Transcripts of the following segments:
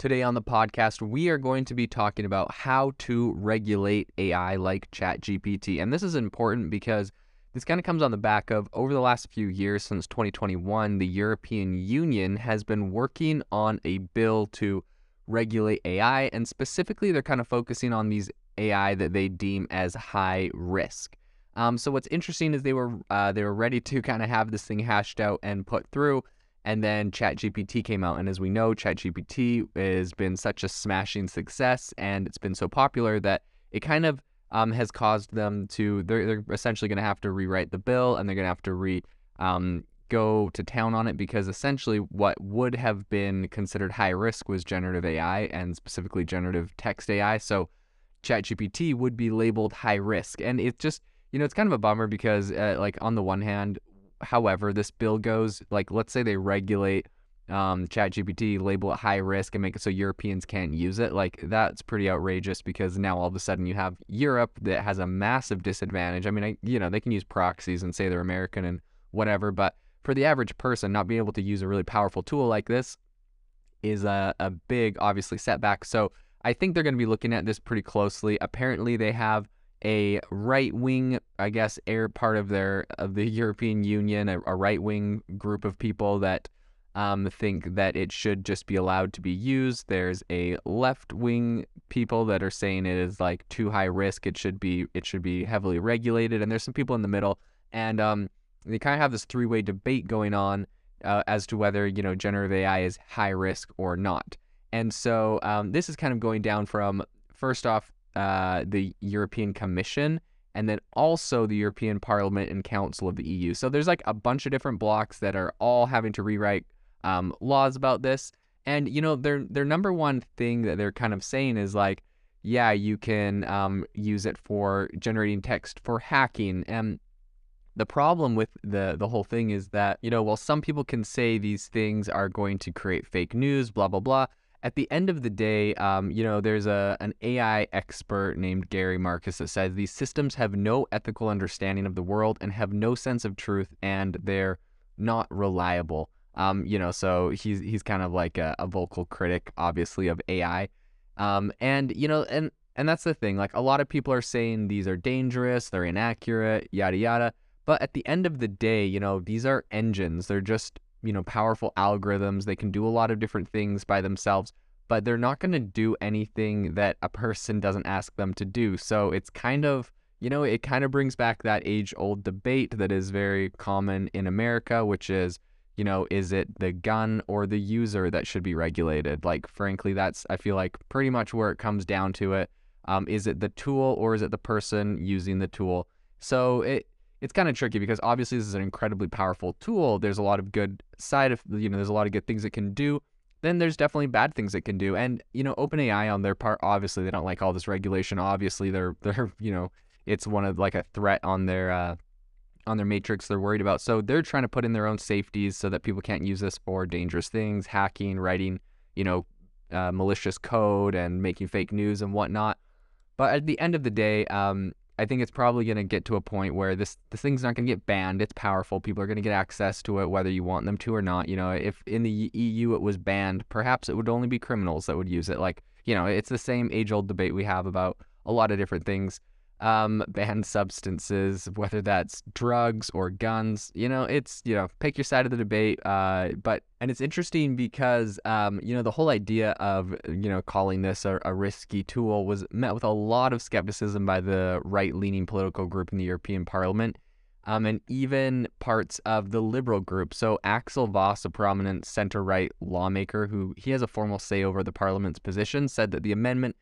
Today on the podcast, we are going to be talking about how to regulate AI like ChatGPT. And this is important because this kind of comes on the back of over the last few years, since 2021, the European Union has been working on a bill to regulate AI. And specifically, they're kind of focusing on these AI that they deem as high risk. Um, so what's interesting is they were uh, they were ready to kind of have this thing hashed out and put through, and then ChatGPT came out, and as we know, ChatGPT has been such a smashing success, and it's been so popular that it kind of um, has caused them to they're, they're essentially going to have to rewrite the bill, and they're going to have to re um, go to town on it because essentially what would have been considered high risk was generative AI and specifically generative text AI. So ChatGPT would be labeled high risk, and it's just you know, it's kind of a bummer because, uh, like, on the one hand, however this bill goes, like, let's say they regulate um, ChatGPT, label it high risk, and make it so Europeans can't use it. Like, that's pretty outrageous because now all of a sudden you have Europe that has a massive disadvantage. I mean, I, you know, they can use proxies and say they're American and whatever, but for the average person, not being able to use a really powerful tool like this is a, a big, obviously, setback. So I think they're going to be looking at this pretty closely. Apparently, they have a right wing, I guess, air part of their of the European Union, a, a right wing group of people that um, think that it should just be allowed to be used. There's a left wing people that are saying it is like too high risk. It should be it should be heavily regulated. And there's some people in the middle, and um, they kind of have this three way debate going on uh, as to whether you know generative AI is high risk or not. And so um, this is kind of going down from first off uh, the European Commission and then also the European Parliament and Council of the EU. So there's like a bunch of different blocks that are all having to rewrite um, laws about this. And you know, their their number one thing that they're kind of saying is like, yeah, you can um, use it for generating text for hacking. And the problem with the the whole thing is that you know, while some people can say these things are going to create fake news, blah blah blah, at the end of the day, um, you know, there's a an AI expert named Gary Marcus that says these systems have no ethical understanding of the world and have no sense of truth, and they're not reliable. Um, you know, so he's he's kind of like a, a vocal critic, obviously, of AI. Um, and you know, and and that's the thing. Like a lot of people are saying these are dangerous, they're inaccurate, yada yada. But at the end of the day, you know, these are engines. They're just you know, powerful algorithms. They can do a lot of different things by themselves, but they're not going to do anything that a person doesn't ask them to do. So it's kind of, you know, it kind of brings back that age old debate that is very common in America, which is, you know, is it the gun or the user that should be regulated? Like, frankly, that's, I feel like, pretty much where it comes down to it. Um, is it the tool or is it the person using the tool? So it, it's kind of tricky because obviously this is an incredibly powerful tool. There's a lot of good side of you know, there's a lot of good things it can do. Then there's definitely bad things it can do. And you know, OpenAI on their part, obviously they don't like all this regulation. Obviously they're they're you know, it's one of like a threat on their uh, on their matrix they're worried about. So they're trying to put in their own safeties so that people can't use this for dangerous things, hacking, writing, you know, uh, malicious code and making fake news and whatnot. But at the end of the day, um, I think it's probably going to get to a point where this this thing's not going to get banned. It's powerful. People are going to get access to it whether you want them to or not. You know, if in the EU it was banned, perhaps it would only be criminals that would use it. Like, you know, it's the same age-old debate we have about a lot of different things um, banned substances, whether that's drugs or guns. You know, it's, you know, pick your side of the debate. Uh, but, and it's interesting because, um, you know, the whole idea of, you know, calling this a, a risky tool was met with a lot of skepticism by the right leaning political group in the European Parliament. Um, and even parts of the liberal group. So Axel Voss, a prominent center-right lawmaker who he has a formal say over the parliament's position, said that the amendment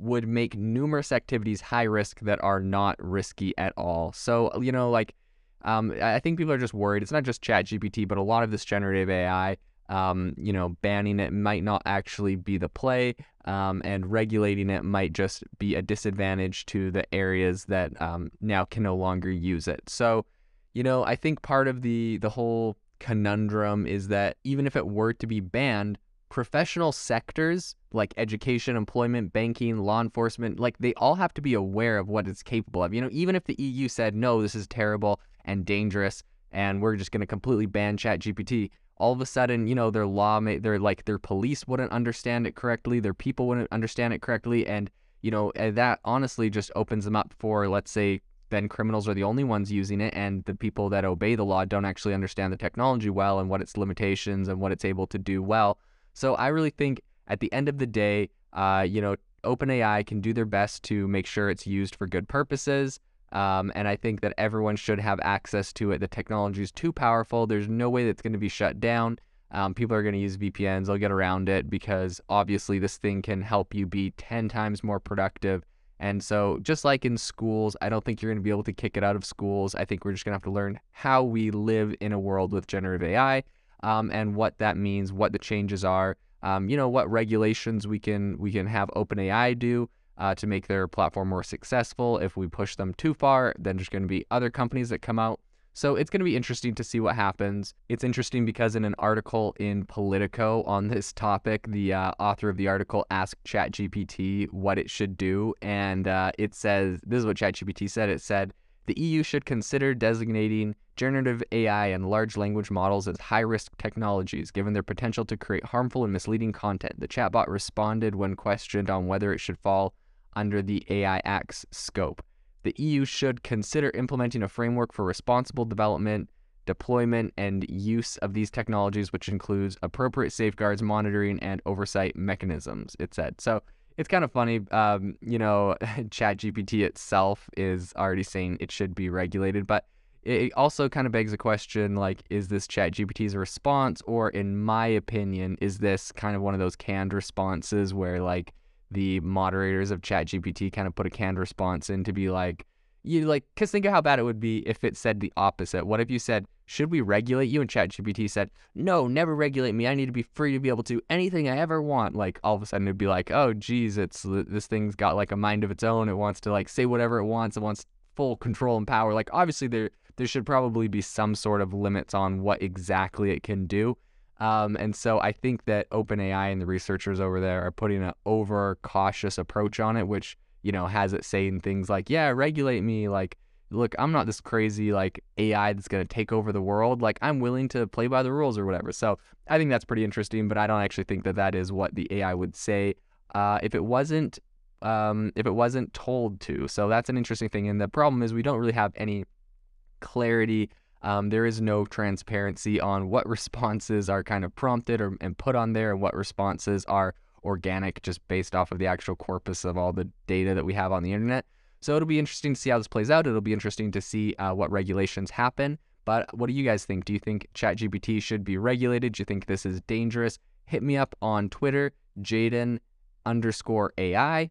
would make numerous activities high risk that are not risky at all. So, you know, like, um, I think people are just worried. It's not just ChatGPT, but a lot of this generative AI, um, you know, banning it might not actually be the play, um, and regulating it might just be a disadvantage to the areas that um, now can no longer use it. So, you know, I think part of the the whole conundrum is that even if it were to be banned, professional sectors like education, employment, banking, law enforcement, like they all have to be aware of what it's capable of. You know, even if the EU said, no, this is terrible and dangerous and we're just going to completely ban ChatGPT, all of a sudden, you know, their law, may, their like their police wouldn't understand it correctly, their people wouldn't understand it correctly, and you know, that honestly just opens them up for, let's say, then criminals are the only ones using it, and the people that obey the law don't actually understand the technology well and what its limitations and what it's able to do well. So I really think at the end of the day, uh, you know, OpenAI can do their best to make sure it's used for good purposes. Um, and I think that everyone should have access to it. The technology is too powerful. There's no way that's going to be shut down. Um, people are going to use VPNs. They'll get around it because obviously this thing can help you be 10 times more productive. And so, just like in schools, I don't think you're going to be able to kick it out of schools. I think we're just going to have to learn how we live in a world with generative AI um, and what that means, what the changes are. Um, you know, what regulations we can we can have OpenAI do uh, to make their platform more successful. If we push them too far, then there's going to be other companies that come out. So it's going to be interesting to see what happens. It's interesting because in an article in Politico on this topic, the uh, author of the article asked ChatGPT what it should do. And uh, it says this is what ChatGPT said it said, the EU should consider designating generative AI and large language models as high risk technologies, given their potential to create harmful and misleading content. The chatbot responded when questioned on whether it should fall under the AI Act's scope. The EU should consider implementing a framework for responsible development, deployment, and use of these technologies, which includes appropriate safeguards, monitoring, and oversight mechanisms, it said. So it's kind of funny. Um, you know, ChatGPT itself is already saying it should be regulated, but it also kind of begs a question like, is this ChatGPT's response, or in my opinion, is this kind of one of those canned responses where like the moderators of ChatGPT kind of put a canned response in to be like, you like, because think of how bad it would be if it said the opposite. What if you said, should we regulate you? And ChatGPT said, no, never regulate me. I need to be free to be able to do anything I ever want. Like all of a sudden it'd be like, oh, geez, it's this thing's got like a mind of its own. It wants to like say whatever it wants. It wants full control and power. Like obviously there there should probably be some sort of limits on what exactly it can do. Um, and so I think that OpenAI and the researchers over there are putting an over cautious approach on it, which, you know, has it saying things like, yeah, regulate me. Like, look, I'm not this crazy like AI that's going to take over the world. Like, I'm willing to play by the rules or whatever. So I think that's pretty interesting, but I don't actually think that that is what the AI would say uh, if it wasn't. Um, if it wasn't told to. So that's an interesting thing. And the problem is we don't really have any clarity um, there is no transparency on what responses are kind of prompted or, and put on there and what responses are organic just based off of the actual corpus of all the data that we have on the internet. So it'll be interesting to see how this plays out. It'll be interesting to see uh, what regulations happen. But what do you guys think? Do you think ChatGPT should be regulated? Do you think this is dangerous? Hit me up on Twitter, Jaden underscore AI.